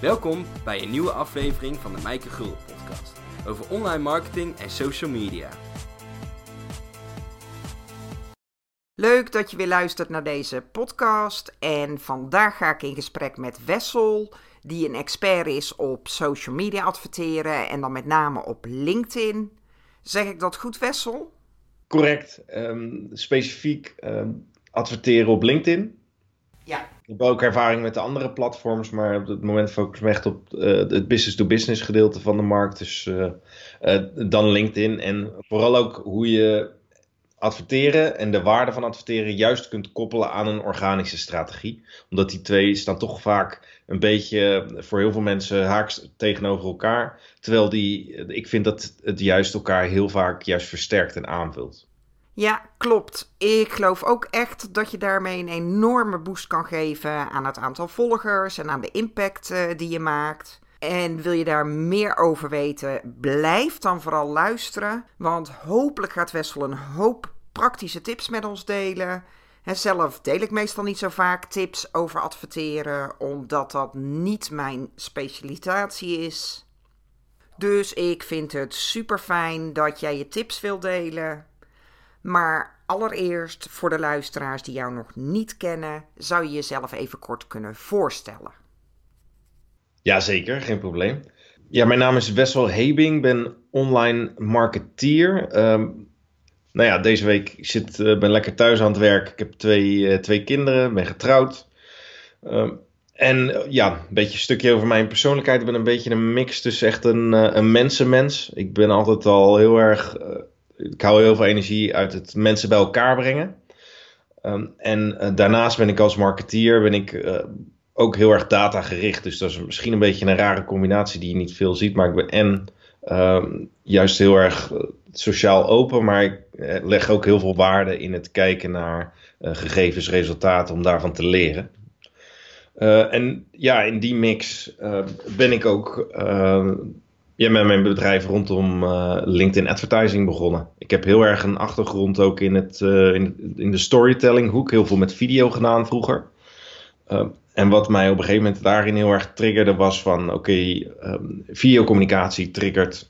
Welkom bij een nieuwe aflevering van de Mijke Gul podcast over online marketing en social media. Leuk dat je weer luistert naar deze podcast. En vandaag ga ik in gesprek met Wessel, die een expert is op social media adverteren en dan met name op LinkedIn. Zeg ik dat goed, Wessel? Correct. Ehm, specifiek ehm, adverteren op LinkedIn. Ik heb ook ervaring met de andere platforms, maar op het moment focus me echt op eh, het business-to-business gedeelte van de markt. Dus eh, eh, dan LinkedIn. En vooral ook hoe je adverteren en de waarde van adverteren juist kunt koppelen aan een organische strategie. Omdat die twee staan toch vaak een beetje voor heel veel mensen haaks tegenover elkaar. Terwijl die, ik vind dat het juist elkaar heel vaak juist versterkt en aanvult. Ja, klopt. Ik geloof ook echt dat je daarmee een enorme boost kan geven aan het aantal volgers en aan de impact uh, die je maakt. En wil je daar meer over weten, blijf dan vooral luisteren. Want hopelijk gaat Wessel een hoop praktische tips met ons delen. En zelf deel ik meestal niet zo vaak tips over adverteren, omdat dat niet mijn specialisatie is. Dus ik vind het super fijn dat jij je tips wilt delen. Maar allereerst, voor de luisteraars die jou nog niet kennen, zou je jezelf even kort kunnen voorstellen. Jazeker, geen probleem. Ja, mijn naam is Wessel Hebing, ben online marketeer. Um, nou ja, deze week zit, uh, ben lekker thuis aan het werk. Ik heb twee, uh, twee kinderen, ben getrouwd. Um, en uh, ja, een beetje een stukje over mijn persoonlijkheid. Ik ben een beetje een mix tussen echt een, een mensenmens. Ik ben altijd al heel erg ik hou heel veel energie uit het mensen bij elkaar brengen. Um, en uh, daarnaast ben ik als marketeer ben ik, uh, ook heel erg datagericht. Dus dat is misschien een beetje een rare combinatie die je niet veel ziet. Maar ik ben en um, juist heel erg uh, sociaal open. Maar ik leg ook heel veel waarde in het kijken naar gegevens, resultaten om daarvan te leren. en ja, in die mix ben ik ook ja, met mijn bedrijf rondom uh, LinkedIn advertising begonnen. Ik heb heel erg een achtergrond ook in, het, uh, in, in, de storytelling hoek. Heel veel met video gedaan vroeger. Uh, en wat mij op een gegeven moment daarin heel erg triggerde was van... Oké, um, videocommunicatie triggert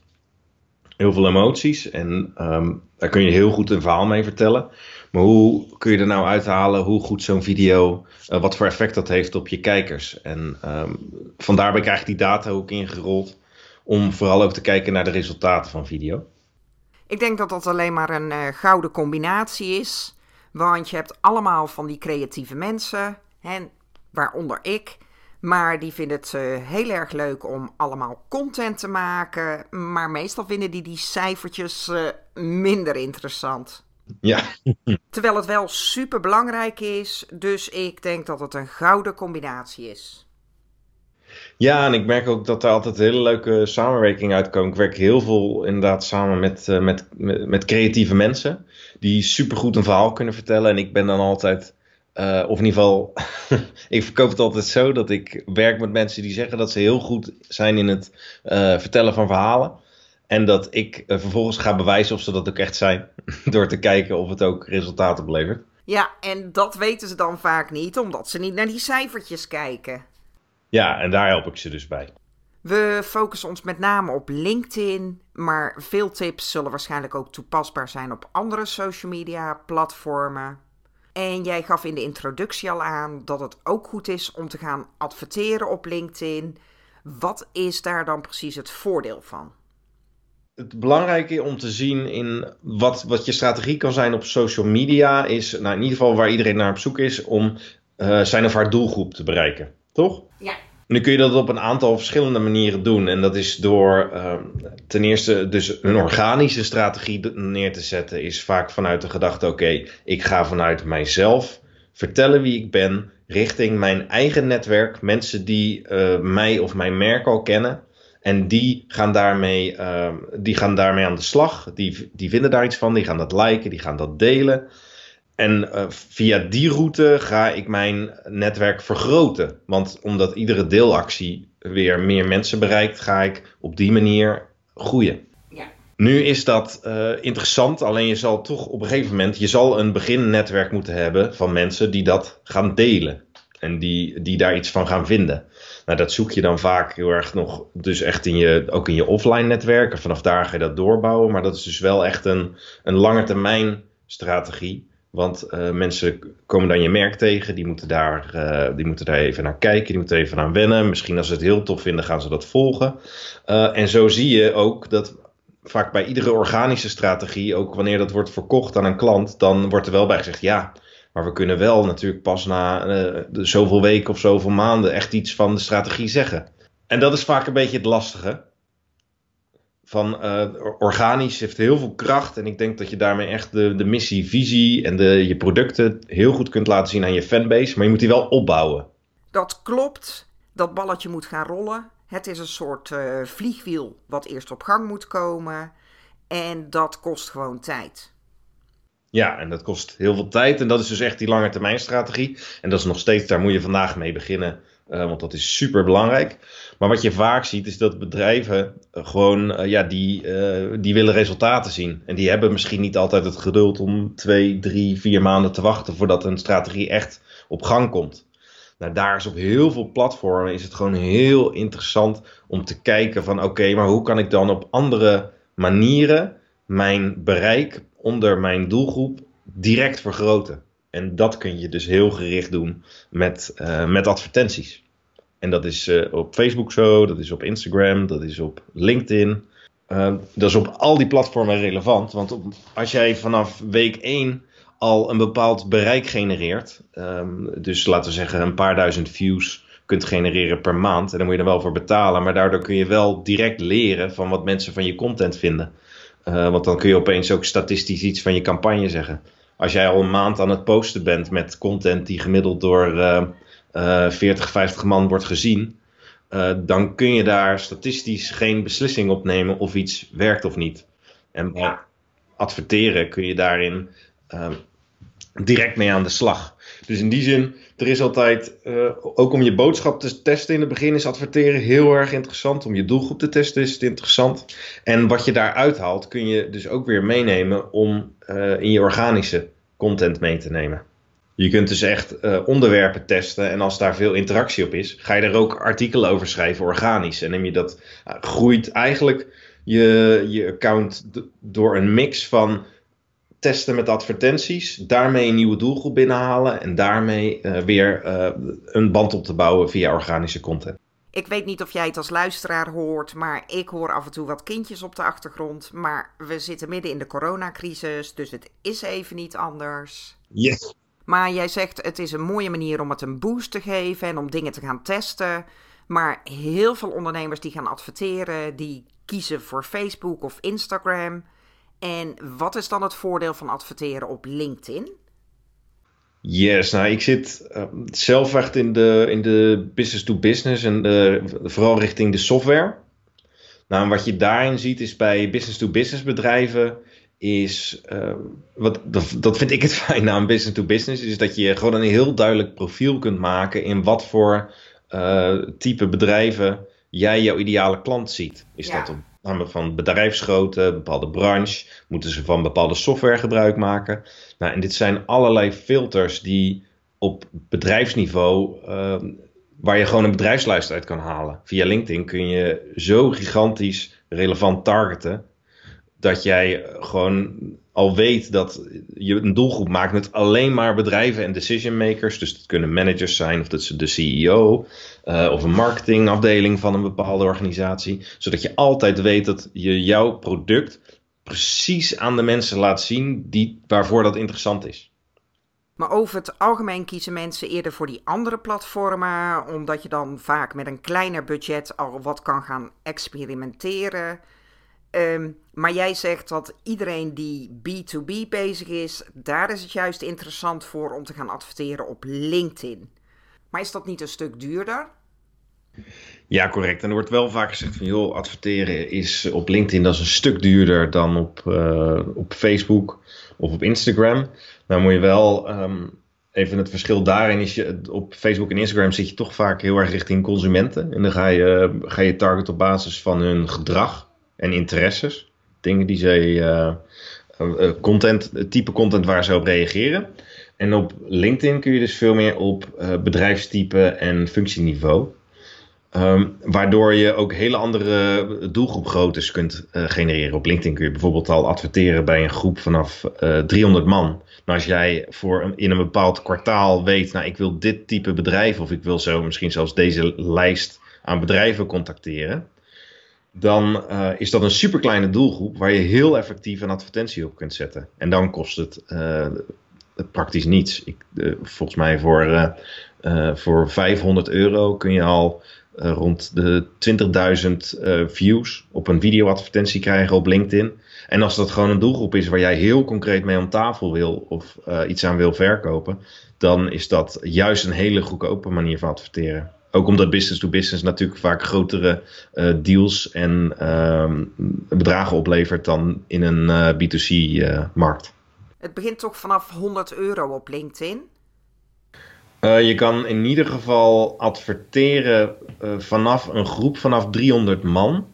heel veel emoties. En um, daar kun je heel goed een verhaal mee vertellen. Maar hoe kun je er nou uithalen hoe goed zo'n video... wat voor effect dat heeft op je kijkers. En um, vandaar ben ik eigenlijk die data ook ingerold om vooral ook te kijken naar de resultaten van video? Ik denk dat dat alleen maar een uh, gouden combinatie is. Want je hebt allemaal van die creatieve mensen, hè, waaronder ik. Maar die vinden het uh, heel erg leuk om allemaal content te maken. Maar meestal vinden die die cijfertjes uh, minder interessant. Ja. Terwijl het wel super belangrijk is. Dus ik denk dat het een gouden combinatie is. Ja, en ik merk ook dat er altijd hele leuke samenwerking uitkomt. Ik werk heel veel inderdaad samen met, uh, met, met, met, creatieve mensen. Die supergoed een verhaal kunnen vertellen. En ik ben dan altijd, uh, of in ieder geval, ik verkoop het altijd zo dat ik werk met mensen die zeggen dat ze heel goed zijn in het uh, vertellen van verhalen. En dat ik vervolgens ga bewijzen of ze dat ook echt zijn. door te kijken of het ook resultaten oplevert. Ja, en dat weten ze dan vaak niet, omdat ze niet naar die cijfertjes kijken. Ja, en daar help ik ze dus bij. We focussen ons met name op LinkedIn, maar veel tips zullen waarschijnlijk ook toepasbaar zijn op andere social media platformen. En jij gaf in de introductie al aan dat het ook goed is om te gaan adverteren op LinkedIn. Wat is daar dan precies het voordeel van? Het belangrijke om te zien in wat, wat je strategie kan zijn op social media is, nou in ieder geval waar iedereen naar op zoek is, om uh, zijn of haar doelgroep te bereiken. Toch? Ja. En nu kun je dat op een aantal verschillende manieren doen. En dat is door uh, ten eerste dus een organische strategie neer te zetten. Is vaak vanuit de gedachte, oké, okay, ik ga vanuit mijzelf vertellen wie ik ben. Richting mijn eigen netwerk. Mensen die uh, mij of mijn merk al kennen. En die gaan daarmee, uh, die gaan daarmee aan de slag. Die, die vinden daar iets van. Die gaan dat liken. Die gaan dat delen. En uh, via die route ga ik mijn netwerk vergroten. Want omdat iedere deelactie weer meer mensen bereikt, ga ik op die manier groeien. Ja. Nu is dat uh, interessant, alleen je zal toch op een gegeven moment, je zal een beginnetwerk moeten hebben van mensen die dat gaan delen. En die, die daar iets van gaan vinden. Nou, dat zoek je dan vaak heel erg nog, dus echt in je, ook in je offline netwerk. En vanaf daar ga je dat doorbouwen. Maar dat is dus wel echt een, een lange termijn strategie. Want uh, mensen komen dan je merk tegen, die moeten, daar, uh, die moeten daar even naar kijken, die moeten even aan wennen. Misschien als ze het heel tof vinden, gaan ze dat volgen. Uh, en zo zie je ook dat vaak bij iedere organische strategie, ook wanneer dat wordt verkocht aan een klant, dan wordt er wel bij gezegd, ja, maar we kunnen wel natuurlijk pas na zoveel weken of zoveel maanden echt iets van de strategie zeggen. En dat is vaak een beetje het lastige van uh, organisch heeft heel veel kracht. En ik denk dat je daarmee echt de, de missie, visie en de, je producten heel goed kunt laten zien aan je fanbase. Maar je moet die wel opbouwen. Dat klopt. Dat balletje moet gaan rollen. Het is een soort uh, vliegwiel wat eerst op gang moet komen. En dat kost gewoon tijd. Ja, en dat kost heel veel tijd. En dat is dus echt die lange termijn strategie. En dat is nog steeds, daar moet je vandaag mee beginnen. Uh, want dat is super belangrijk. Maar wat je vaak ziet is dat bedrijven gewoon, uh, ja, die, die willen resultaten zien. En die hebben misschien niet altijd het geduld om twee, drie, vier maanden te wachten voordat een strategie echt op gang komt. Nou, daar is op heel veel platformen is het gewoon heel interessant om te kijken van oké, maar hoe kan ik dan op andere manieren mijn bereik onder mijn doelgroep direct vergroten. En dat kun je dus heel gericht doen met, uh, met advertenties. En dat is uh, op Facebook zo, dat is op Instagram, dat is op LinkedIn. Uh, dat is op al die platformen relevant. Want als jij vanaf week 1 al een bepaald bereik genereert, um, dus laten we zeggen een paar duizend views kunt genereren per maand, en dan moet je er wel voor betalen, maar daardoor kun je wel direct leren van wat mensen van je content vinden. Want dan kun je opeens ook statistisch iets van je campagne zeggen. Als jij al een maand aan het posten bent met content die gemiddeld door uh, uh, 40, 50 man wordt gezien, uh, dan kun je daar statistisch geen beslissing op nemen of iets werkt of niet. En bij adverteren kun je daarin direct mee aan de slag. Dus in die zin, er is altijd, uh, ook om je boodschap te testen in het begin is adverteren heel erg interessant. Om je doelgroep te testen is het interessant. En wat je daaruit haalt kun je dus ook weer meenemen om uh, in je organische content mee te nemen. Je kunt dus echt uh, onderwerpen testen en als daar veel interactie op is, ga je er ook artikelen over schrijven organisch. En neem je dat, groeit eigenlijk je, je account door een mix van testen met advertenties, daarmee een nieuwe doelgroep binnenhalen en daarmee uh, weer uh, een band op te bouwen via organische content. Ik weet niet of jij het als luisteraar hoort, maar ik hoor af en toe wat kindjes op de achtergrond. Maar we zitten midden in de coronacrisis, dus het is even niet anders. Yes. Maar jij zegt het is een mooie manier om het een boost te geven en om dingen te gaan testen. Maar heel veel ondernemers die gaan adverteren, die kiezen voor Facebook of Instagram. En wat is dan het voordeel van adverteren op LinkedIn? Yes, nou ik zit uh, zelf echt in de, in de business to business en uh, vooral richting de software. Nou, wat je daarin ziet is bij business to business bedrijven is, uh, wat, dat, dat vind ik het fijn aan business to business, is dat je gewoon een heel duidelijk profiel kunt maken in wat voor type bedrijven jij jouw ideale klant ziet. Is ja. dat op namelijk van bedrijfsgrootte, bepaalde branche, moeten ze van bepaalde software gebruik maken. Nou, en dit zijn allerlei filters die op bedrijfsniveau, uh, waar je gewoon een bedrijfsluister uit kan halen. Via LinkedIn kun je zo gigantisch relevant targeten, dat jij gewoon al weet dat je een doelgroep maakt met alleen maar bedrijven en decision makers. Dus dat kunnen managers zijn of dat is de CEO uh, of een marketingafdeling van een bepaalde organisatie. Zodat je altijd weet dat je jouw product precies aan de mensen laat zien die, waarvoor dat interessant is. Maar over het algemeen kiezen mensen eerder voor die andere platformen, omdat je dan vaak met een kleiner budget al wat kan gaan experimenteren. Um, maar jij zegt dat iedereen die B2B bezig is, daar is het juist interessant voor om te gaan adverteren op LinkedIn. Maar is dat niet een stuk duurder? Ja, correct. En er wordt wel vaak gezegd van joh, adverteren is op LinkedIn dat is een stuk duurder dan op, uh, op Facebook of op Instagram. Nou moet je wel um, even het verschil daarin is je op Facebook en Instagram zit je toch vaak heel erg richting consumenten. En dan ga je, ga je target op basis van hun gedrag en interesses. Dingen die zij, uh, content, het type content waar ze op reageren. En op LinkedIn kun je dus veel meer op bedrijfstype en functieniveau. Ehm, waardoor je ook hele andere doelgroepgroottes kunt genereren. Op LinkedIn kun je bijvoorbeeld al adverteren bij een groep vanaf uh, eh, 300 man. Maar als jij voor in een bepaald kwartaal weet, nou ik wil dit type bedrijf of ik wil zo misschien zelfs deze lijst aan bedrijven contacteren, dan uh, is dat een superkleine doelgroep waar je heel effectief een advertentie op kunt zetten. En dan kost het praktisch niets. Ik, volgens mij voor, voor 500 euro kun je al rond de 20.000 uh, views op een videoadvertentie krijgen op LinkedIn. En als dat gewoon een doelgroep is waar jij heel concreet mee om tafel wil of iets aan wil verkopen, dan is dat juist een hele goedkope manier van adverteren. Ook omdat business to business natuurlijk vaak grotere deals en ehm, bedragen oplevert dan in een B2C-markt. Het begint toch vanaf 100 euro op LinkedIn? Uh, je kan in ieder geval adverteren uh, vanaf een groep vanaf 300 man.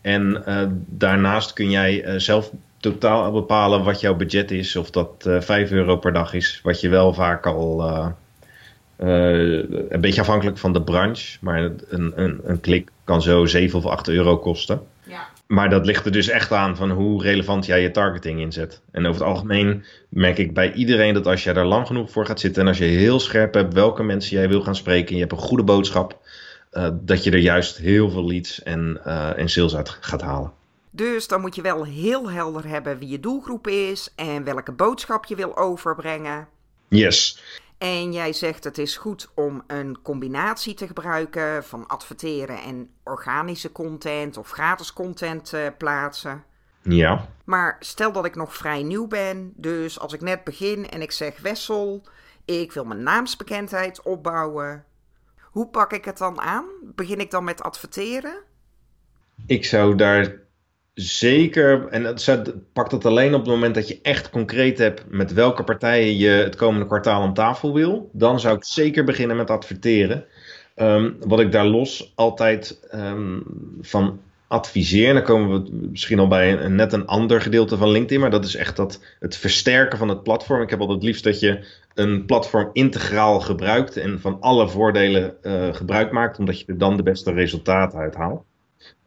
En uh, daarnaast kun jij zelf totaal bepalen wat jouw budget is. Of dat 5 euro per dag is. Wat je wel vaak al. Een beetje afhankelijk van de branche. Maar een, een, een klik kan zo 7 of 8 euro kosten. Ja. Maar dat ligt er dus echt aan van hoe relevant jij je targeting inzet. En over het algemeen merk ik bij iedereen dat als jij daar lang genoeg voor gaat zitten en als je heel scherp hebt welke mensen jij wil gaan spreken, en je hebt een goede boodschap, uh, dat je er juist heel veel leads en, uh, en sales uit gaat halen. Dus dan moet je wel heel helder hebben wie je doelgroep is en welke boodschap je wil overbrengen. Yes. En jij zegt het is goed om een combinatie te gebruiken van adverteren en organische content of gratis content te plaatsen. Ja. Maar stel dat ik nog vrij nieuw ben, dus als ik net begin en ik zeg Wessel, ik wil mijn naamsbekendheid opbouwen. Hoe pak ik het dan aan? Begin ik dan met adverteren? Ik zou daar zeker, en dat, pak dat alleen op het moment dat je echt concreet hebt met welke partijen je het komende kwartaal om tafel wil. Dan zou ik zeker beginnen met adverteren. Um, wat ik daar los altijd um, van adviseer, en dan komen we misschien al bij een, net een ander gedeelte van LinkedIn, maar dat is echt dat het versterken van het platform. Ik heb altijd het liefst dat je een platform integraal gebruikt en van alle voordelen uh, gebruik maakt, omdat je er dan de beste resultaten uit haalt.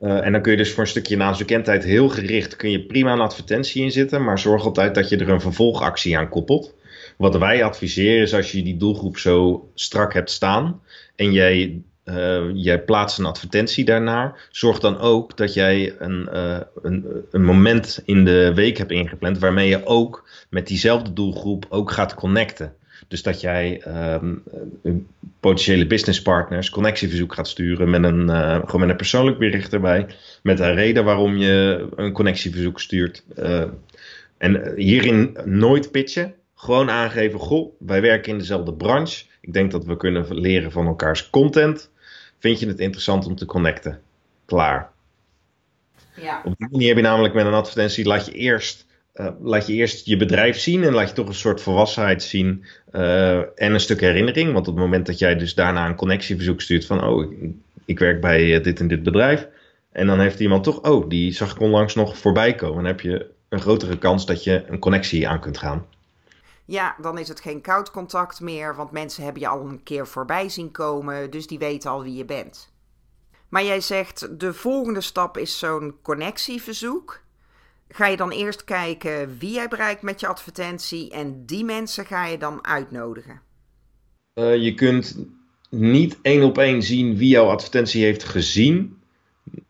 Uh, en dan kun je dus voor een stukje naamsbekendheid heel gericht kun je prima een advertentie inzetten, maar zorg altijd dat je er een vervolgactie aan koppelt. Wat wij adviseren is als je die doelgroep zo strak hebt staan en jij, uh, jij plaatst een advertentie daarna, zorg dan ook dat jij een, uh, een, een moment in de week hebt ingepland waarmee je ook met diezelfde doelgroep ook gaat connecten. Dus dat jij um, potentiële businesspartners connectieverzoek gaat sturen met een, uh, gewoon met een persoonlijk bericht erbij. Met een reden waarom je een connectieverzoek stuurt. Uh, en hierin nooit pitchen. Gewoon aangeven, goh, wij werken in dezelfde branche. Ik denk dat we kunnen leren van elkaars content. Vind je het interessant om te connecten? Klaar. Ja. Op die manier heb je namelijk met een advertentie, laat je eerst uh, laat je eerst je bedrijf zien en laat je toch een soort volwassenheid zien uh, en een stuk herinnering. Want op het moment dat jij dus daarna een connectieverzoek stuurt van, oh, ik, ik werk bij uh, dit en dit bedrijf. En dan heeft iemand toch, oh, die zag ik onlangs nog voorbij komen. Dan heb je een grotere kans dat je een connectie aan kunt gaan. Ja, dan is het geen koud contact meer, want mensen hebben je al een keer voorbij zien komen, dus die weten al wie je bent. Maar jij zegt, de volgende stap is zo'n connectieverzoek. Ga je dan eerst kijken wie jij bereikt met je advertentie en die mensen ga je dan uitnodigen? Uh, je kunt niet één op één zien wie jouw advertentie heeft gezien.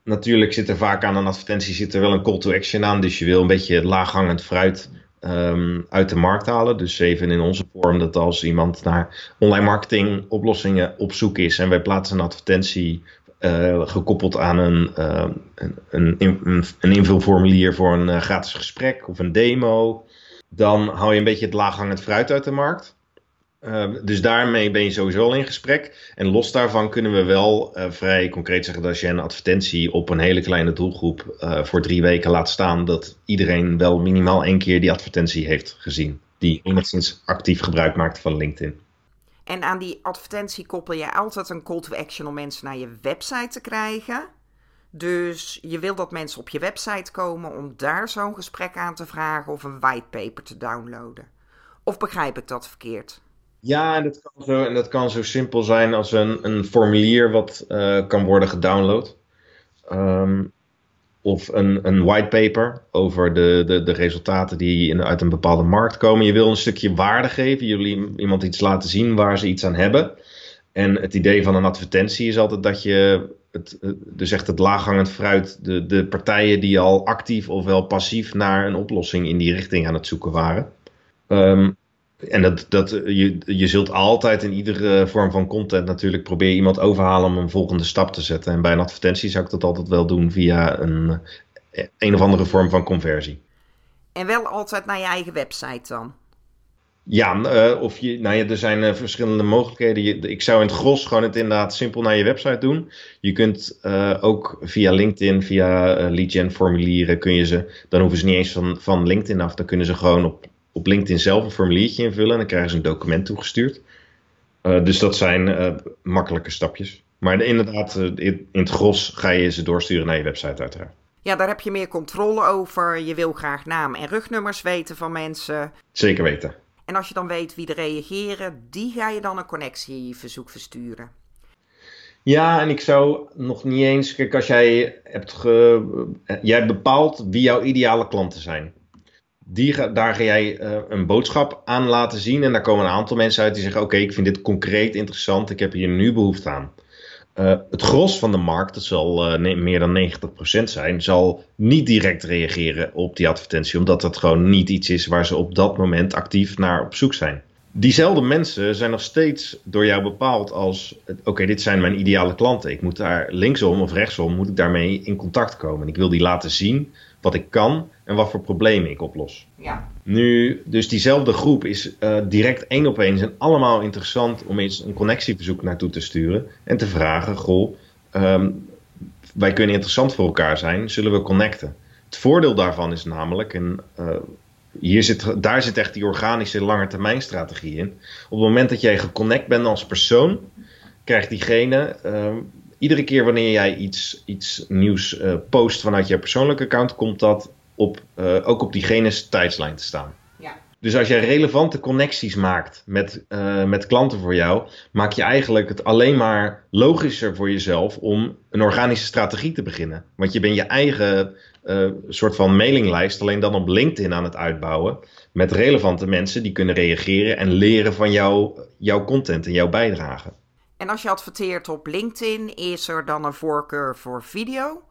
Natuurlijk zit er vaak aan een advertentie zit er wel een call to action aan. Dus je wil een beetje laaghangend fruit um, uit de markt halen. Dus even in onze vorm dat als iemand naar online marketing oplossingen op zoek is en wij plaatsen een advertentie uh, gekoppeld aan een, uh, een, een, een, invulformulier voor een uh, gratis gesprek of een demo. Dan hou je een beetje het laaghangend fruit uit de markt. dus daarmee ben je sowieso al in gesprek. En los daarvan kunnen we wel vrij concreet zeggen dat als je een advertentie op een hele kleine doelgroep voor drie weken laat staan, dat iedereen wel minimaal één keer die advertentie heeft gezien. Die enigszins actief gebruik maakt van LinkedIn. En aan die advertentie koppel je altijd een call to action om mensen naar je website te krijgen. Dus je wil dat mensen op je website komen om daar zo'n gesprek aan te vragen of een whitepaper te downloaden. Of begrijp ik dat verkeerd? Ja, en dat kan zo, en dat kan zo simpel zijn als een, een formulier wat uh, kan worden gedownload. Um, of een, een whitepaper over de, de, de resultaten die in, uit een bepaalde markt komen. Je wil een stukje waarde geven, jullie iemand iets laten zien waar ze iets aan hebben. En het idee van een advertentie is altijd dat je, het, dus echt het laaghangend fruit, de, de partijen die al actief ofwel passief naar een oplossing in die richting aan het zoeken waren. Um, en dat, dat, je, je zult altijd in iedere vorm van content natuurlijk proberen iemand overhalen om een volgende stap te zetten. En bij een advertentie zou ik dat altijd wel doen via een, een of andere vorm van conversie. En wel altijd naar je eigen website dan? Ja, uh, of je, nou ja, er zijn uh, verschillende mogelijkheden. Je, ik zou in het gros gewoon het inderdaad simpel naar je website doen. Je kunt uh, ook via LinkedIn, via lead gen formulieren, kun je ze, dan hoeven ze niet eens van, van LinkedIn af. Dan kunnen ze gewoon op op LinkedIn zelf een formuliertje invullen en dan krijgen ze een document toegestuurd. Uh, dus dat zijn uh, makkelijke stapjes. Maar inderdaad, uh, in het gros ga je ze doorsturen naar je website uiteraard. Ja, daar heb je meer controle over. Je wil graag naam en rugnummers weten van mensen. Zeker weten. En als je dan weet wie er reageren, die ga je dan een connectieverzoek versturen. Ja, en ik zou nog niet eens. Kijk, als jij hebt. Ge, jij bepaalt wie jouw ideale klanten zijn die, daar ga jij uh, een boodschap aan laten zien. En daar komen een aantal mensen uit die zeggen: Oké, ik vind dit concreet interessant. Ik heb hier nu behoefte aan. Uh, het gros van de markt, dat zal uh, meer dan 90% zijn, zal niet direct reageren op die advertentie, omdat dat gewoon niet iets is waar ze op dat moment actief naar op zoek zijn. Diezelfde mensen zijn nog steeds door jou bepaald als: oké, dit zijn mijn ideale klanten. Ik moet daar linksom of rechtsom moet ik daarmee in contact komen. Ik wil die laten zien wat ik kan en wat voor problemen ik oplos. Ja. Nu, dus diezelfde groep is uh, direct één op één en allemaal interessant om eens een connectieverzoek naartoe te sturen en te vragen: Goh, um, wij kunnen interessant voor elkaar zijn, zullen we connecten? Het voordeel daarvan is namelijk, en uh, hier zit, daar zit echt die organische langetermijnstrategie in. Op het moment dat jij geconnect bent als persoon, krijgt diegene uh, iedere keer wanneer jij iets, iets nieuws uh, post vanuit je persoonlijke account, komt dat op, uh, ook op diegene's tijdslijn te staan. Ja. Dus als jij relevante connecties maakt met, uh, met klanten voor jou, maak je eigenlijk het alleen maar logischer voor jezelf om een organische strategie te beginnen. Want je bent je eigen soort van mailinglijst alleen dan op LinkedIn aan het uitbouwen met relevante mensen die kunnen reageren en leren van jou, jouw content en jouw bijdrage. En als je adverteert op LinkedIn, is er dan een voorkeur voor video?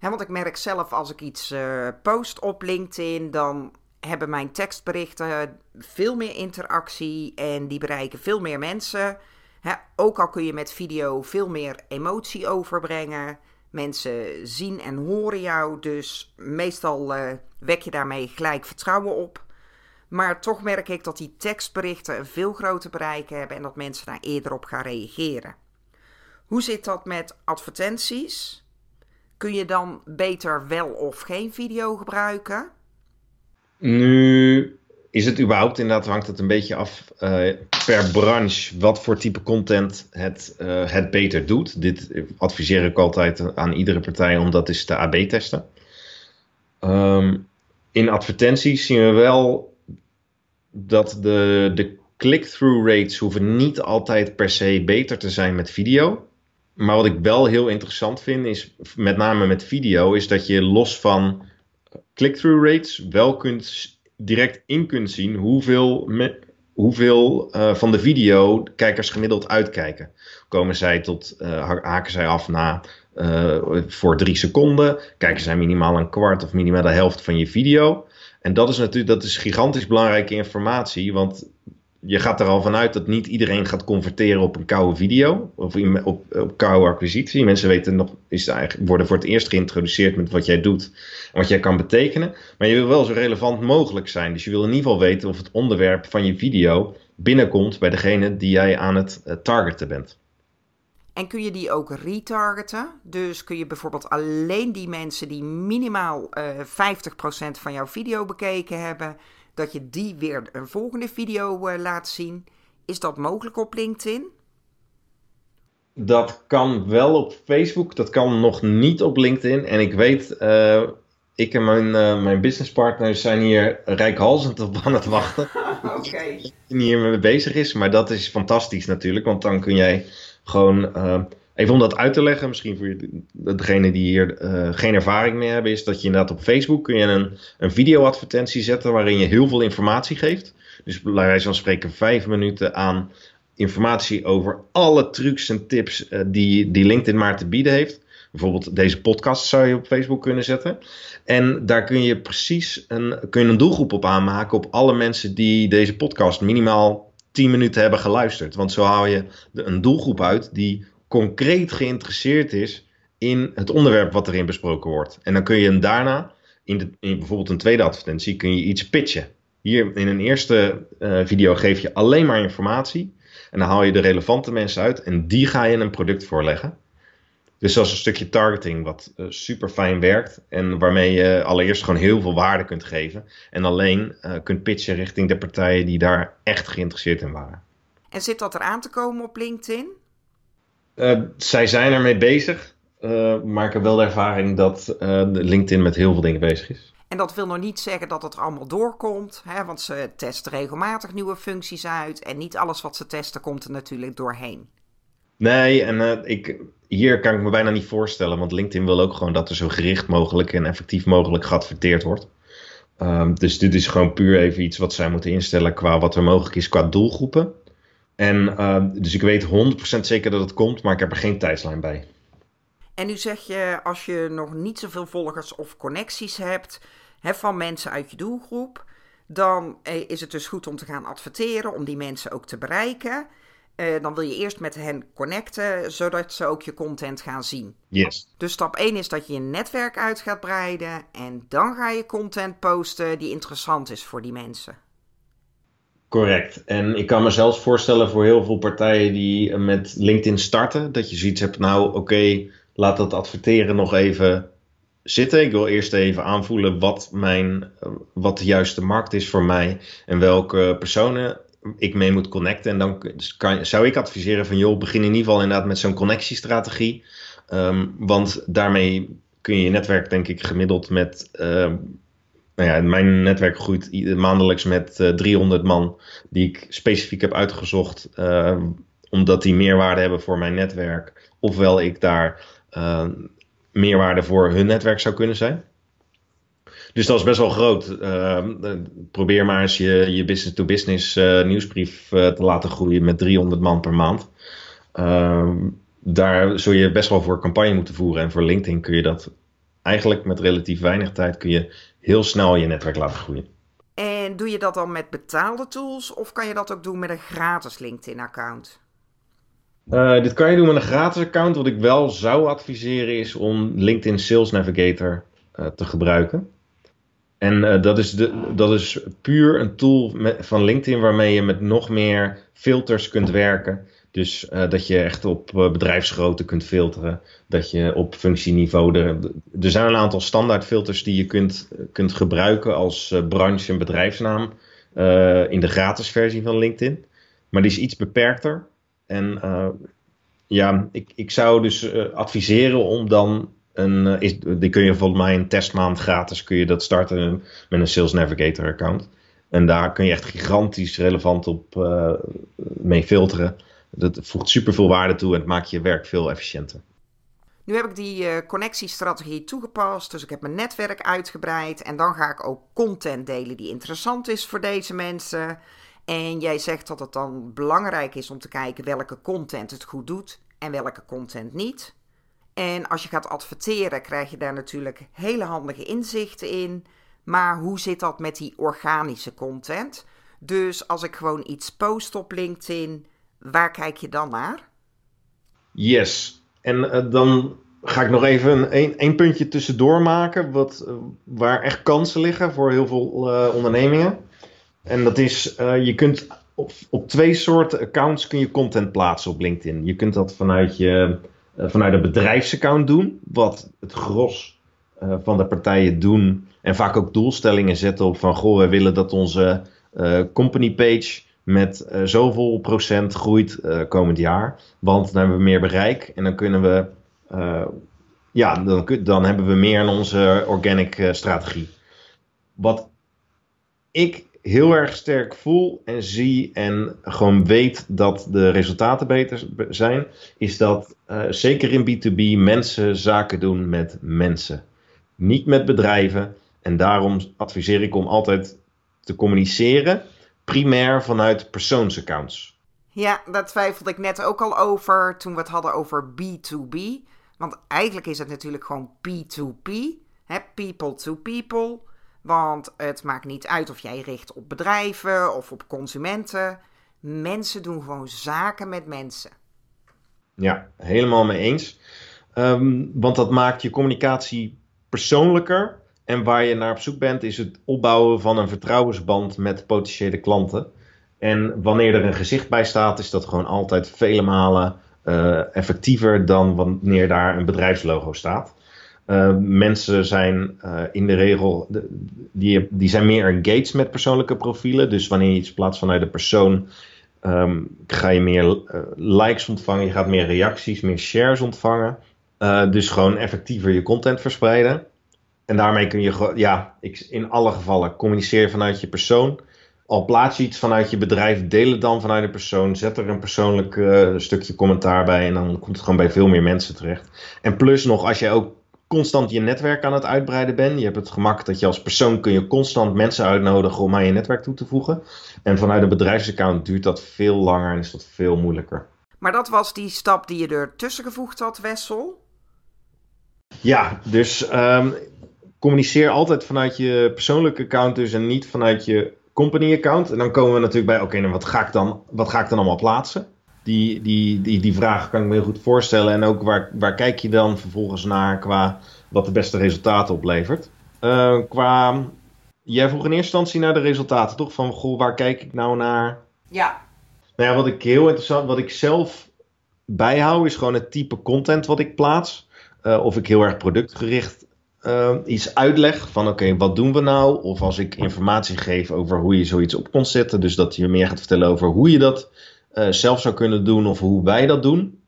want ik merk zelf als ik iets uh, post op LinkedIn, dan hebben mijn tekstberichten veel meer interactie en die bereiken veel meer mensen. ook al kun je met video veel meer emotie overbrengen. Mensen zien en horen jou, dus meestal uh, wek je daarmee gelijk vertrouwen op. Maar toch merk ik dat die tekstberichten een veel groter bereik hebben en dat mensen daar eerder op gaan reageren. Hoe zit dat met advertenties? Kun je dan beter wel of geen video gebruiken? Nu is het überhaupt inderdaad, hangt het een beetje af uh, per branche wat voor type content het, uh, het beter doet. Dit adviseer ik altijd aan iedere partij om dat eens te AB testen. Um, in advertenties zien we wel dat de, de click-through rates hoeven niet altijd per se beter te zijn met video. Maar wat ik wel heel interessant vind, is met name met video, is dat je los van click-through rates wel kunt, direct in kunt zien hoeveel, hoeveel uh, van de video kijkers gemiddeld uitkijken. Komen zij tot, uh, haken zij af na uh, voor drie seconden? Kijken zij minimaal een kwart of minimaal de helft van je video? En dat is natuurlijk dat is gigantisch belangrijke informatie, want je gaat er al vanuit dat niet iedereen gaat converteren op een koude video of op, op koude acquisitie. Mensen weten nog, is eigenlijk, worden voor het eerst geïntroduceerd met wat jij doet en wat jij kan betekenen. Maar je wil wel zo relevant mogelijk zijn. Dus je wil in ieder geval weten of het onderwerp van je video binnenkomt bij degene die jij aan het uh, targeten bent. En kun je die ook retargeten? Dus kun je bijvoorbeeld alleen die mensen die minimaal uh, eh, 50% van jouw video bekeken hebben, dat je die weer een volgende video uh, laat zien. Is dat mogelijk op LinkedIn? Dat kan wel op Facebook, dat kan nog niet op LinkedIn. En ik weet, uh, ik en mijn, mijn businesspartners zijn hier rijkhalsend op aan het wachten. Oké. hiermee bezig is. Maar dat is fantastisch natuurlijk, want dan kun jij gewoon. eh, even om dat uit te leggen, misschien voor degene die hier eh, geen ervaring mee hebben, is dat je inderdaad op Facebook kun je een, een videoadvertentie zetten waarin je heel veel informatie geeft. Dus bij wijze van spreken vijf minuten aan informatie over alle trucs en tips eh, die, die LinkedIn maar te bieden heeft. Bijvoorbeeld deze podcast zou je op Facebook kunnen zetten. En daar kun je precies een, kun je een doelgroep op aanmaken op alle mensen die deze podcast minimaal 10 minuten hebben geluisterd. Want zo haal je een doelgroep uit die concreet geïnteresseerd is in het onderwerp wat erin besproken wordt. En dan kun je hem daarna, in, de, in bijvoorbeeld een tweede advertentie, kun je iets pitchen. Hier in een eerste eh, video geef je alleen maar informatie. En dan haal je de relevante mensen uit en die ga je een product voorleggen. Dus dat is een stukje targeting wat eh, super fijn werkt. En waarmee je allereerst gewoon heel veel waarde kunt geven. En alleen eh, kunt pitchen richting de partijen die daar echt geïnteresseerd in waren. En zit dat eraan te komen op LinkedIn? Eh, zij zijn ermee bezig. maar ik heb wel de ervaring dat LinkedIn met heel veel dingen bezig is. En dat wil nog niet zeggen dat het er allemaal doorkomt, hè, want ze testen regelmatig nieuwe functies uit en niet alles wat ze testen komt er natuurlijk doorheen. Nee, en eh, ik, hier kan ik me bijna niet voorstellen, want LinkedIn wil ook gewoon dat er zo gericht mogelijk en effectief mogelijk geadverteerd wordt. Ehm, dus dit is gewoon puur even iets wat zij moeten instellen qua wat er mogelijk is qua doelgroepen. En eh, dus ik weet 100% zeker dat het komt, maar ik heb er geen tijdslijn bij. En nu zeg je, als je nog niet zoveel volgers of connecties hebt hè, van mensen uit je doelgroep, dan eh, is het dus goed om te gaan adverteren, om die mensen ook te bereiken. Eh, dan wil je eerst met hen connecten, zodat ze ook je content gaan zien. Yes. Dus stap 1 is dat je je netwerk uit gaat breiden en dan ga je content posten die interessant is voor die mensen. Correct. En ik kan me zelfs voorstellen voor heel veel partijen die eh, met LinkedIn starten, dat je zoiets hebt, nou oké, laat dat adverteren nog even zitten. Ik wil eerst even aanvoelen wat, mijn, eh, wat de juiste markt is voor mij en welke personen ik mee moet connecten. En dan dus kan, zou ik adviseren van joh, begin in ieder geval inderdaad met zo'n connectiestrategie. Ehm, want daarmee kun je je netwerk denk ik gemiddeld met... ehm, nou ja, mijn netwerk groeit maandelijks met eh, 300 man die ik specifiek heb uitgezocht, eh, omdat die meerwaarde hebben voor mijn netwerk. Ofwel ik daar meerwaarde voor hun netwerk zou kunnen zijn. Dus dat is best wel groot. Eh, eh, probeer maar eens je, je business-to-business eh, nieuwsbrief eh, te laten groeien met 300 man per maand. Ehm, daar zul je best wel voor campagne moeten voeren. En voor LinkedIn kun je dat eigenlijk met relatief weinig tijd kun je heel snel je netwerk laten groeien. En doe je dat dan met betaalde tools of kan je dat ook doen met een gratis LinkedIn-account? Eh, dit kan je doen met een gratis account. Wat ik wel zou adviseren is om LinkedIn Sales Navigator te gebruiken. En eh, dat, is de, dat is puur een tool van LinkedIn waarmee je met nog meer filters kunt werken. Dus eh, dat je echt op eh, bedrijfsgrootte kunt filteren. Dat je op functieniveau. Er, er zijn een aantal standaard filters die je kunt, kunt gebruiken als branche en bedrijfsnaam. in de gratis versie van LinkedIn. Maar die is iets beperkter. En ja, ik, ik zou dus adviseren om dan eh, is, die kun je volgens mij een testmaand gratis kun je dat starten met een Sales Navigator account. En daar kun je echt gigantisch relevant op eh, mee filteren. Dat voegt super veel waarde toe en het maakt je werk veel efficiënter. Nu heb ik die eh, connectiestrategie toegepast, dus ik heb mijn netwerk uitgebreid en dan ga ik ook content delen die interessant is voor deze mensen. En jij zegt dat het dan belangrijk is om te kijken welke content het goed doet en welke content niet. En als je gaat adverteren, krijg je daar natuurlijk hele handige inzichten in. Maar hoe zit dat met die organische content? Dus als ik gewoon iets post op LinkedIn, waar kijk je dan naar? Yes. En eh, dan ga ik nog even een, een, puntje tussendoor maken, wat, eh, waar echt kansen liggen voor heel veel eh, ondernemingen. En dat is, je kunt op, op twee soorten accounts kun je content plaatsen op LinkedIn. Je kunt dat vanuit, je, vanuit een bedrijfsaccount doen, wat het gros eh, van de partijen doen. En vaak ook doelstellingen zetten op van, goh, wij willen dat onze eh, company page met eh, zoveel procent groeit eh, komend jaar. Want dan hebben we meer bereik en dan kunnen we, eh, ja, dan, dan hebben we meer in onze organic eh, strategie. Wat ik heel erg sterk voel en zie en gewoon weet dat de resultaten beter zijn, is dat uh, zeker in B2B mensen zaken doen met mensen. Niet met bedrijven. En daarom adviseer ik om altijd te communiceren, primair vanuit persoonsaccounts. Ja, daar twijfelde ik net ook al over toen we het hadden over B2B. Want eigenlijk is het natuurlijk gewoon P2P, hè, people to people. Want het maakt niet uit of jij richt op bedrijven of op consumenten. Mensen doen gewoon zaken met mensen. Ja, helemaal mee eens. Um, want dat maakt je communicatie persoonlijker. En waar je naar op zoek bent, is het opbouwen van een vertrouwensband met potentiële klanten. En wanneer er een gezicht bij staat, is dat gewoon altijd vele malen uh, effectiever dan wanneer daar een bedrijfslogo staat. Uh, mensen zijn uh, in de regel, die, die zijn meer engaged met persoonlijke profielen. Dus wanneer je iets plaatst vanuit de persoon, um, ga je meer uh, likes ontvangen, je gaat meer reacties, meer shares ontvangen. dus gewoon effectiever je content verspreiden. En daarmee kun je, ja, ik, in alle gevallen communiceer vanuit je persoon. Al plaats je iets vanuit je bedrijf, deel het dan vanuit de persoon. Zet er een persoonlijk stukje commentaar bij en dan komt het gewoon bij veel meer mensen terecht. En plus nog, als jij ook constant je netwerk aan het uitbreiden bent. Je hebt het gemak dat je als persoon kun je constant mensen uitnodigen om aan je netwerk toe te voegen. En vanuit een bedrijfsaccount duurt dat veel langer en is dat veel moeilijker. Maar dat was die stap die je er tussen gevoegd had, Wessel? Ja, dus um, communiceer altijd vanuit je persoonlijke account dus en niet vanuit je company account. En dan komen we natuurlijk bij, oké, okay, wat ga ik dan, wat ga ik dan allemaal plaatsen? Die, die, die, die vraag kan ik me heel goed voorstellen. En ook waar, waar kijk je dan vervolgens naar qua wat de beste resultaten oplevert? Uh, qua, jij vroeg in eerste instantie naar de resultaten, toch? Van, goh, waar kijk ik nou naar? Ja. Nou ja, wat ik heel interessant, wat ik zelf bijhoud, is gewoon het type content wat ik plaats. Uh, of ik heel erg productgericht uh, iets uitleg van oké, okay, wat doen we nou? Of als ik informatie geef over hoe je zoiets op kon zetten. Dus dat je meer gaat vertellen over hoe je dat uh, zelf zou kunnen doen of hoe wij dat doen.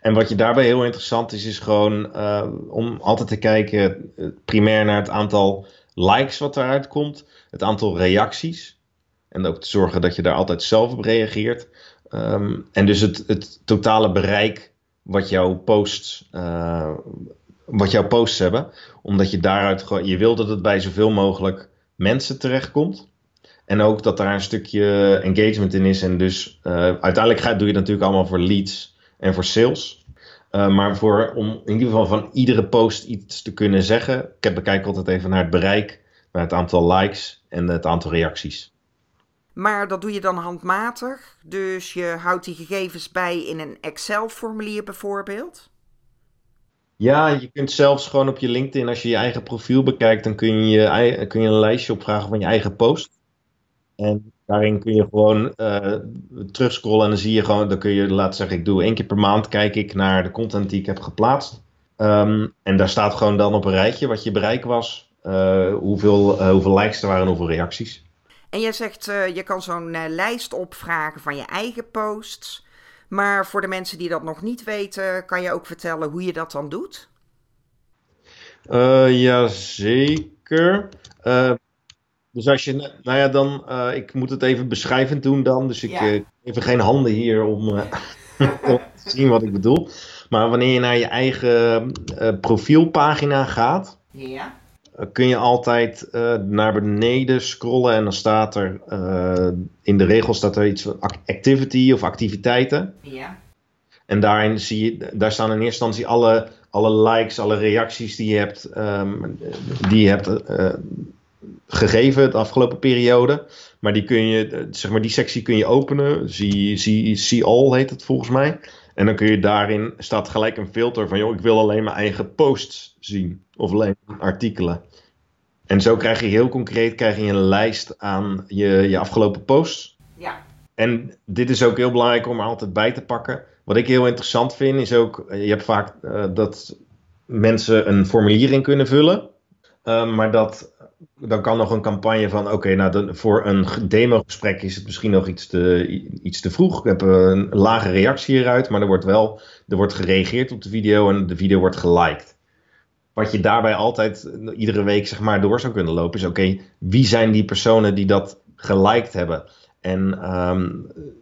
En wat je daarbij heel interessant is, is gewoon uh, om altijd te kijken uh, primair naar het aantal likes wat eruit komt, het aantal reacties. En ook te zorgen dat je daar altijd zelf op reageert. Um, en dus het, het, totale bereik wat jouw posts, wat jouw posts hebben. Omdat je daaruit je wil dat het bij zoveel mogelijk mensen terechtkomt. En ook dat daar een stukje engagement in is. En dus uh, uiteindelijk ga, doe je het natuurlijk allemaal voor leads en voor sales. Uh, maar voor, om in ieder geval van iedere post iets te kunnen zeggen. Ik bekijk altijd even naar het bereik, naar het aantal likes en het aantal reacties. Maar dat doe je dan handmatig. Dus je houdt die gegevens bij in een Excel-formulier bijvoorbeeld. Ja, je kunt zelfs gewoon op je LinkedIn, als je je eigen profiel bekijkt, dan kun je, kun je een lijstje opvragen van je eigen post. En daarin kun je gewoon uh, terugscrollen en dan zie je gewoon, dan kun je laten zeggen, ik doe één keer per maand, kijk ik naar de content die ik heb geplaatst. Um, en daar staat gewoon dan op een rijtje wat je bereik was, uh, hoeveel, uh, hoeveel likes er waren en hoeveel reacties. En jij zegt, je kan zo'n lijst opvragen van je eigen posts. Maar voor de mensen die dat nog niet weten, kan je ook vertellen hoe je dat dan doet? ja, zeker. Dus als je, nou ja, dan, uh, ik moet het even beschrijvend doen dan. Dus ik ja. uh, even geen handen hier om, uh, om, te zien wat ik bedoel. Maar wanneer je naar je eigen profielpagina gaat, ja. kun je altijd naar beneden scrollen en dan staat er, in de regels staat er iets van activity of activiteiten. Ja. En daarin zie je, daar staan in eerste instantie alle, alle likes, alle reacties die je hebt, um, die je hebt gegeven de afgelopen periode. Maar die, kun je, zeg maar die sectie kun je openen. Zie, zie, see all heet het volgens mij. En dan kun je daarin, staat gelijk een filter van, joh, ik wil alleen mijn eigen posts zien. Of alleen artikelen. En zo krijg je heel concreet krijg je een lijst aan je, je afgelopen posts. Ja. En dit is ook heel belangrijk om er altijd bij te pakken. Wat ik heel interessant vind is ook, je hebt vaak uh, dat mensen een formulier in kunnen vullen. Uh, maar dat dan kan nog een campagne van: oké, nou, voor een demo-gesprek is het misschien nog iets te, iets te vroeg. Ik heb een lage reactie hieruit, maar er wordt wel er wordt gereageerd op de video en de video wordt geliked. wat je daarbij altijd iedere week zeg maar door zou kunnen lopen, is oké, wie zijn die personen die dat geliked hebben? En ehm,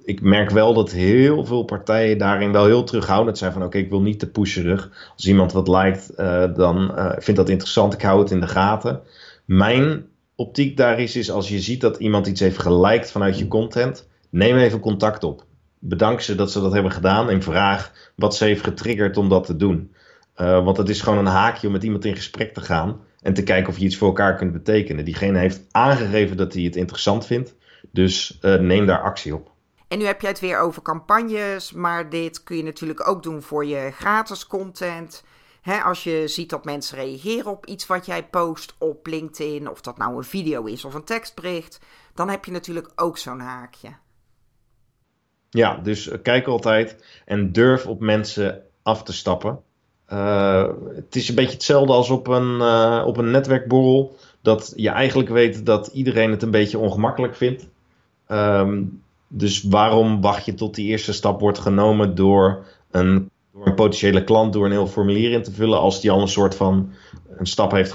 ik merk wel dat heel veel partijen daarin wel heel terughoudend zijn van oké, ik wil niet te pusherig. Als iemand wat liked, uh, dan vind dat interessant, ik hou het in de gaten. Mijn optiek daar is, is als je ziet dat iemand iets heeft geliked vanuit je content, neem even contact op. Bedank ze dat ze dat hebben gedaan en vraag wat ze heeft getriggerd om dat te doen. Uh, want het is gewoon een haakje om met iemand in gesprek te gaan en te kijken of je iets voor elkaar kunt betekenen. Diegene heeft aangegeven dat hij het interessant vindt, dus uh, neem daar actie op. En nu heb jij het weer over campagnes, maar dit kun je natuurlijk ook doen voor je gratis content. Als je ziet dat mensen reageren op iets wat jij post op LinkedIn, of dat nou een video is of een tekstbericht, dan heb je natuurlijk ook zo'n haakje. Ja, dus kijk altijd en durf op mensen af te stappen. Uh, het is een beetje hetzelfde als op een, uh, op een netwerkborrel. Dat je eigenlijk weet dat iedereen het een beetje ongemakkelijk vindt. Um, dus waarom wacht je tot die eerste stap wordt genomen door een, door een potentiële klant door een heel formulier in te vullen, als die al een soort van een stap heeft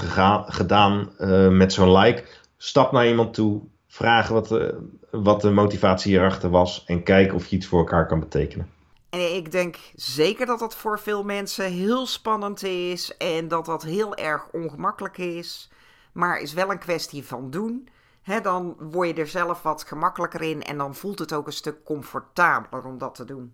gedaan uh, met zo'n like? Stap naar iemand toe, vraag wat de, wat de motivatie hierachter was en kijk of je iets voor elkaar kan betekenen. En ik denk zeker dat dat voor veel mensen heel spannend is en dat dat heel erg ongemakkelijk is. Maar is wel een kwestie van doen. Dan word je er zelf wat gemakkelijker in en dan voelt het ook een stuk comfortabeler om dat te doen.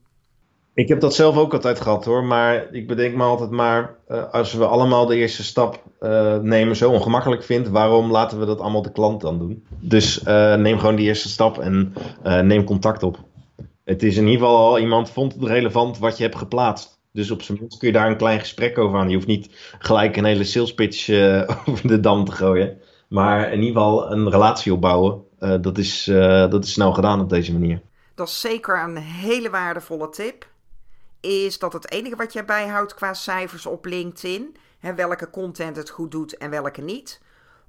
Ik heb dat zelf ook altijd gehad hoor, maar ik bedenk me altijd maar, uh, als we allemaal de eerste stap uh, nemen zo ongemakkelijk vindt, waarom laten we dat allemaal de klant dan doen? Dus uh, neem gewoon die eerste stap en neem contact op. Het is in ieder geval al, iemand vond het relevant wat je hebt geplaatst. Dus op zijn minst kun je daar een klein gesprek over aan. Je hoeft niet gelijk een hele sales pitch over de dam te gooien. Maar in ieder geval een relatie opbouwen, dat, is, dat is snel gedaan op deze manier. Dat is zeker een hele waardevolle tip. Is dat het enige wat jij bijhoudt qua cijfers op LinkedIn? Hè, welke content het goed doet en welke niet?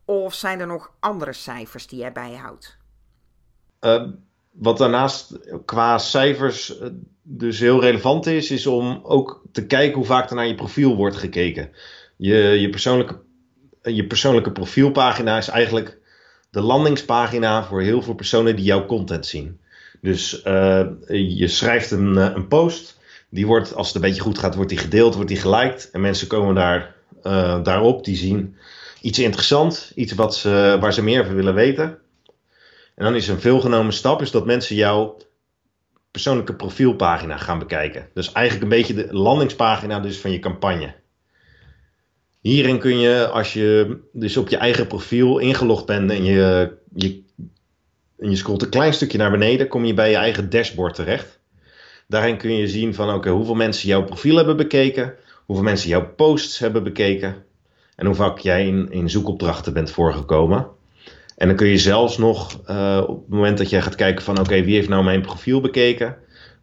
Of zijn er nog andere cijfers die jij bijhoudt? Uh, wat daarnaast qua cijfers dus heel relevant is, is om ook te kijken hoe vaak er naar je profiel wordt gekeken. Je, je persoonlijke je persoonlijke profielpagina is eigenlijk de landingspagina voor heel veel personen die jouw content zien. Dus uh, je schrijft een, een, post, die wordt, als het een beetje goed gaat, wordt die gedeeld, wordt die geliked. En mensen komen daar, uh, daarop, die zien iets interessants, iets wat ze, waar ze meer over willen weten. En dan is een veelgenomen stap is dat mensen jouw persoonlijke profielpagina gaan bekijken. Dus eigenlijk een beetje de landingspagina dus van je campagne. Hierin kun je, als je dus op je eigen profiel ingelogd bent en je, je, en je scrolt een klein stukje naar beneden, kom je bij je eigen dashboard terecht. Daarin kun je zien van oké, hoeveel mensen jouw profiel hebben bekeken, hoeveel mensen jouw posts hebben bekeken en hoe vaak jij in, in zoekopdrachten bent voorgekomen. En dan kun je zelfs nog uh, op het moment dat jij gaat kijken van oké, wie heeft nou mijn profiel bekeken,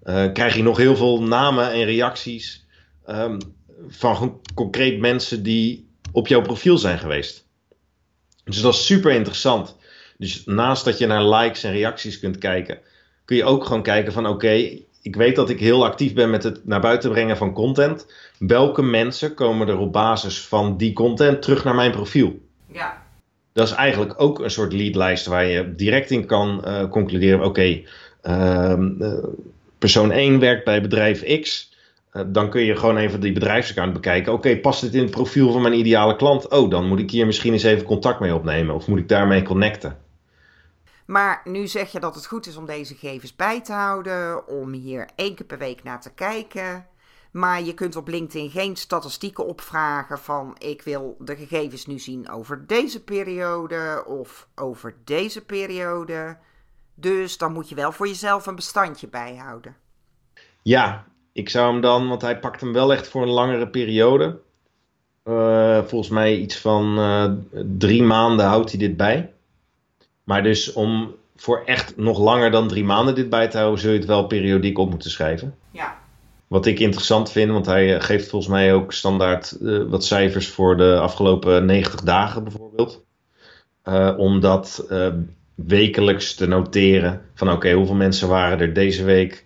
uh, krijg je nog heel veel namen en reacties. Um, van concreet mensen die op jouw profiel zijn geweest. Dus dat is super interessant. Dus naast dat je naar likes en reacties kunt kijken, kun je ook gewoon kijken van oké, ik weet dat ik heel actief ben met het naar buiten brengen van content. Welke mensen komen er op basis van die content terug naar mijn profiel? Ja. Dat is eigenlijk ook een soort leadlijst waar je direct in kan uh, concluderen: oké, okay, uh, uh, persoon 1 werkt bij bedrijf X. Uh, dan kun je gewoon even die bedrijfsaccount bekijken. Oké, okay, past dit in het profiel van mijn ideale klant? Oh, dan moet ik hier misschien eens even contact mee opnemen. Of moet ik daarmee connecten? Maar nu zeg je dat het goed is om deze gegevens bij te houden, om hier één keer per week naar te kijken. Maar je kunt op LinkedIn geen statistieken opvragen van ik wil de gegevens nu zien over deze periode of over deze periode. Dus dan moet je wel voor jezelf een bestandje bijhouden. Ja, ik zou hem dan, want hij pakt hem wel echt voor een langere periode. Uh, volgens mij iets van uh, drie maanden houdt hij dit bij. Maar dus om voor echt nog langer dan drie maanden dit bij te houden, zul je het wel periodiek op moeten schrijven. Ja. Wat ik interessant vind, want hij geeft volgens mij ook standaard uh, wat cijfers voor de afgelopen 90 dagen bijvoorbeeld. om dat wekelijks te noteren van oké, okay, hoeveel mensen waren er deze week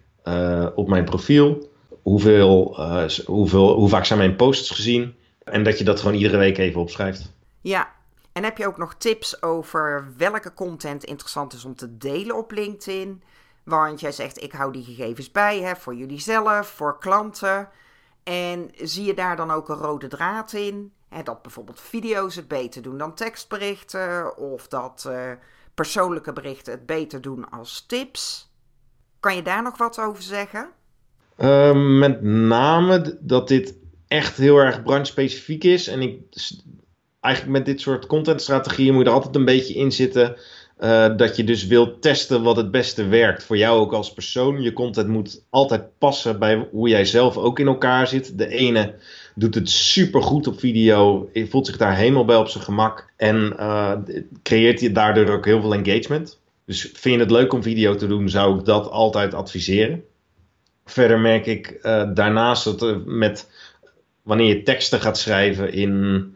op mijn profiel? hoeveel, hoeveel, hoe vaak zijn mijn posts gezien? En dat je dat gewoon iedere week even opschrijft. Ja, en heb je ook nog tips over welke content interessant is om te delen op LinkedIn? Want jij zegt, ik hou die gegevens bij hè, voor jullie zelf, voor klanten. En zie je daar dan ook een rode draad in? Dat bijvoorbeeld video's het beter doen dan tekstberichten, of dat uh, persoonlijke berichten het beter doen als tips. Kan je daar nog wat over zeggen? Uh, met name dat dit echt heel erg branchespecifiek is. En ik, eigenlijk met dit soort contentstrategieën moet je er altijd een beetje in zitten. Uh, dat je dus wilt testen wat het beste werkt voor jou ook als persoon. Je content moet altijd passen bij hoe jij zelf ook in elkaar zit. De ene doet het super goed op video, voelt zich daar helemaal bij op zijn gemak en uh, creëert je daardoor ook heel veel engagement. Dus vind je het leuk om video te doen, zou ik dat altijd adviseren. Verder merk ik uh, daarnaast dat met wanneer je teksten gaat schrijven in.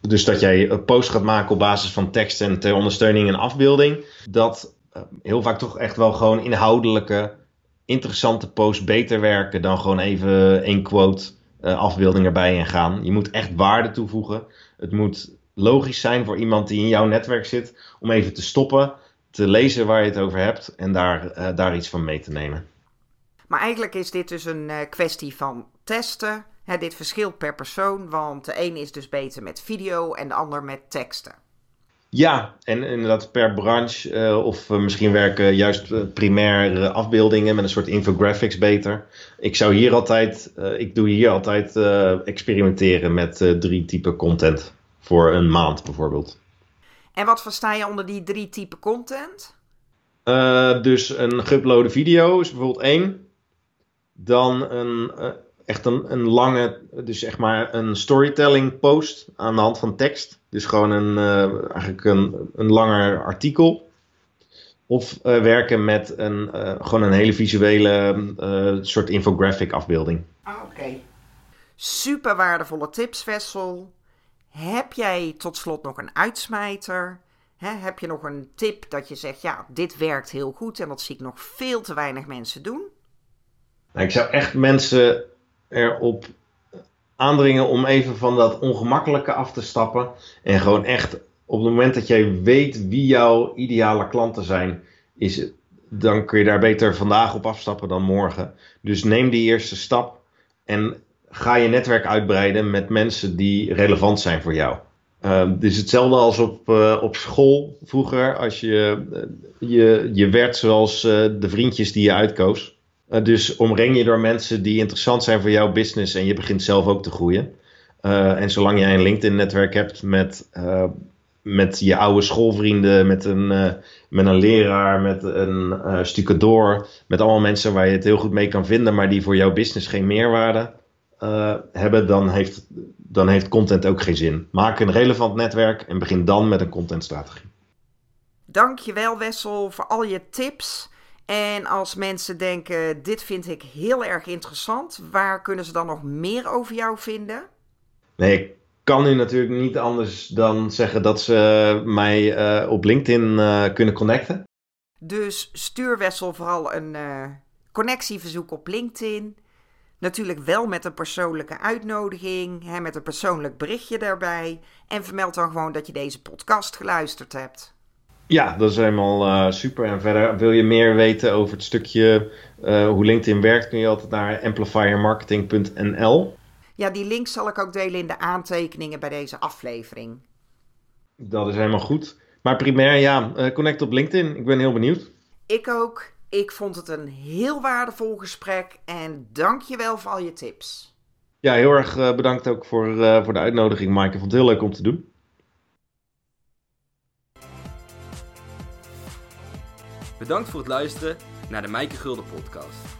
Dus dat jij een post gaat maken op basis van tekst en ter ondersteuning en afbeelding. Dat heel vaak toch echt wel gewoon inhoudelijke, interessante posts beter werken dan gewoon even één quote uh, afbeelding erbij en gaan. Je moet echt waarde toevoegen. Het moet logisch zijn voor iemand die in jouw netwerk zit om even te stoppen, te lezen waar je het over hebt en daar, daar iets van mee te nemen. Maar eigenlijk is dit dus een kwestie van testen. Dit verschilt per persoon, want de een is dus beter met video en de ander met teksten. Ja, en inderdaad per branche. Uh, of uh, misschien werken juist uh, primair afbeeldingen met een soort infographics beter. Ik zou hier altijd, ik doe hier altijd experimenteren met drie typen content. Voor een maand bijvoorbeeld. En wat versta je onder die drie typen content? dus een geüploade video is bijvoorbeeld één. Dan een, echt een, een lange, dus zeg maar een storytelling post aan de hand van tekst. Dus gewoon een, uh, eigenlijk een, een langer artikel. Of uh, werken met een, uh, gewoon een hele visuele soort infographic afbeelding. Ah, Oké. Okay. Super waardevolle tips, Vessel. Heb jij tot slot nog een uitsmijter? He, heb je nog een tip dat je zegt, ja, dit werkt heel goed en dat zie ik nog veel te weinig mensen doen? Nou, ik zou echt mensen erop aandringen om even van dat ongemakkelijke af te stappen. En gewoon echt op het moment dat jij weet wie jouw ideale klanten zijn, is, dan kun je daar beter vandaag op afstappen dan morgen. Dus neem die eerste stap en ga je netwerk uitbreiden met mensen die relevant zijn voor jou. Uh, het is hetzelfde als op, uh, op school vroeger, als je, uh, je, je werd zoals de vriendjes die je uitkoos. Uh, dus omring je door mensen die interessant zijn voor jouw business en je begint zelf ook te groeien. Uh, en zolang jij een LinkedIn-netwerk hebt met, uh, met je oude schoolvrienden, met een, met een leraar, met een stucadoor, met allemaal mensen waar je het heel goed mee kan vinden, maar die voor jouw business geen meerwaarde hebben, dan heeft, dan heeft content ook geen zin. Maak een relevant netwerk en begin dan met een contentstrategie. Dankjewel Wessel voor al je tips. En als mensen denken, dit vind ik heel erg interessant, waar kunnen ze dan nog meer over jou vinden? Nee, ik kan nu natuurlijk niet anders dan zeggen dat ze mij uh, op LinkedIn uh, kunnen connecten. Dus stuur Wessel vooral een uh, connectieverzoek op LinkedIn. Natuurlijk wel met een persoonlijke uitnodiging, hè, met een persoonlijk berichtje daarbij. En vermeld dan gewoon dat je deze podcast geluisterd hebt. Ja, dat is helemaal uh, super. En verder wil je meer weten over het stukje uh, hoe LinkedIn werkt, kun je altijd naar amplifiermarketing.nl. Ja, die link zal ik ook delen in de aantekeningen bij deze aflevering. Dat is helemaal goed. Maar primair, ja, uh, connect op LinkedIn. Ik ben heel benieuwd. Ik ook. Ik vond het een heel waardevol gesprek en dank je wel voor al je tips. Ja, heel erg bedankt ook voor, voor de uitnodiging, Mike. Ik vond het heel leuk om te doen. Bedankt voor het luisteren naar de Mijke Gulden podcast.